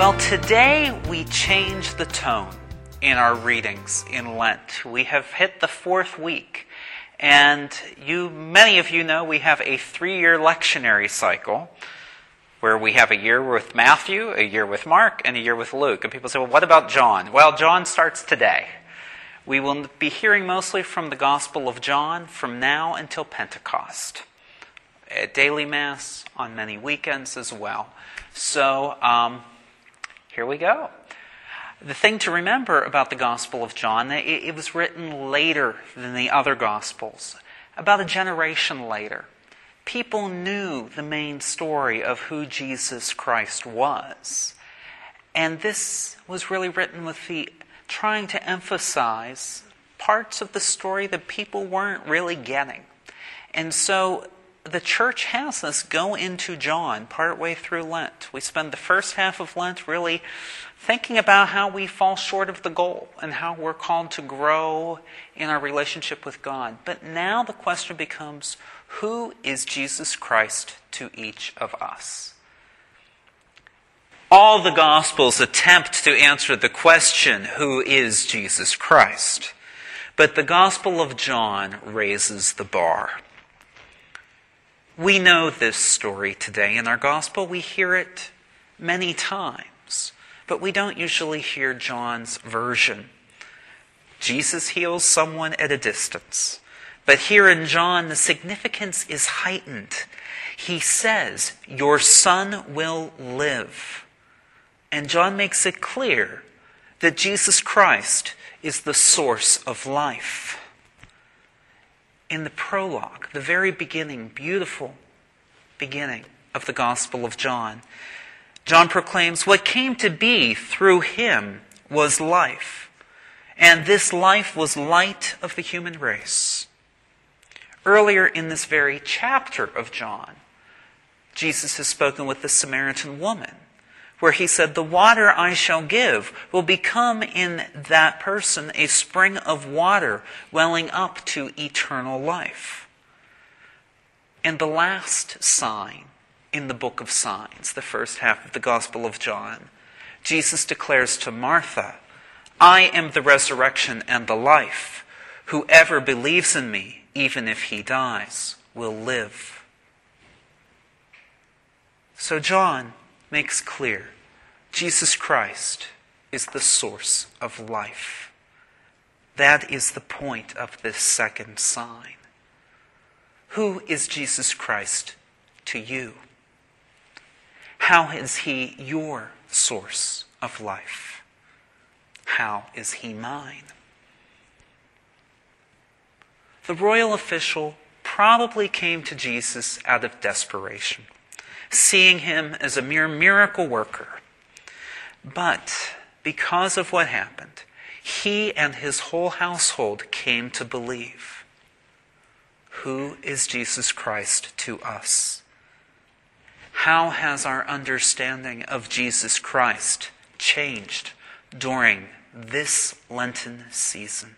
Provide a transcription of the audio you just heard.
Well, today we change the tone in our readings in Lent. We have hit the fourth week, and you, many of you know, we have a three-year lectionary cycle where we have a year with Matthew, a year with Mark, and a year with Luke. And people say, well, what about John? Well, John starts today. We will be hearing mostly from the Gospel of John from now until Pentecost. At daily Mass, on many weekends as well. So, um, here we go. The thing to remember about the Gospel of John, it, it was written later than the other Gospels, about a generation later. People knew the main story of who Jesus Christ was. And this was really written with the trying to emphasize parts of the story that people weren't really getting. And so the church has us go into John partway through Lent. We spend the first half of Lent really thinking about how we fall short of the goal and how we're called to grow in our relationship with God. But now the question becomes who is Jesus Christ to each of us? All the Gospels attempt to answer the question, who is Jesus Christ? But the Gospel of John raises the bar. We know this story today in our gospel. We hear it many times, but we don't usually hear John's version. Jesus heals someone at a distance. But here in John, the significance is heightened. He says, Your son will live. And John makes it clear that Jesus Christ is the source of life in the prologue, the very beginning, beautiful beginning of the Gospel of John. John proclaims, What came to be through him was life, and this life was light of the human race. Earlier in this very chapter of John, Jesus has spoken with the Samaritan woman where he said, The water I shall give will become in that person a spring of water welling up to eternal life. And the last sign in the book of signs, the first half of the Gospel of John, Jesus declares to Martha, I am the resurrection and the life. Whoever believes in me, even if he dies, will live. So, John makes clear Jesus Christ is the source of life. That is the point of this second sign. Who is Jesus Christ to you? How is he your source of life? How is he mine? The royal official probably came to Jesus out of desperation seeing him as a mere miracle worker. But because of what happened, he and his whole household came to believe. Who is Jesus Christ to us? How has our understanding of Jesus Christ changed during this Lenten season?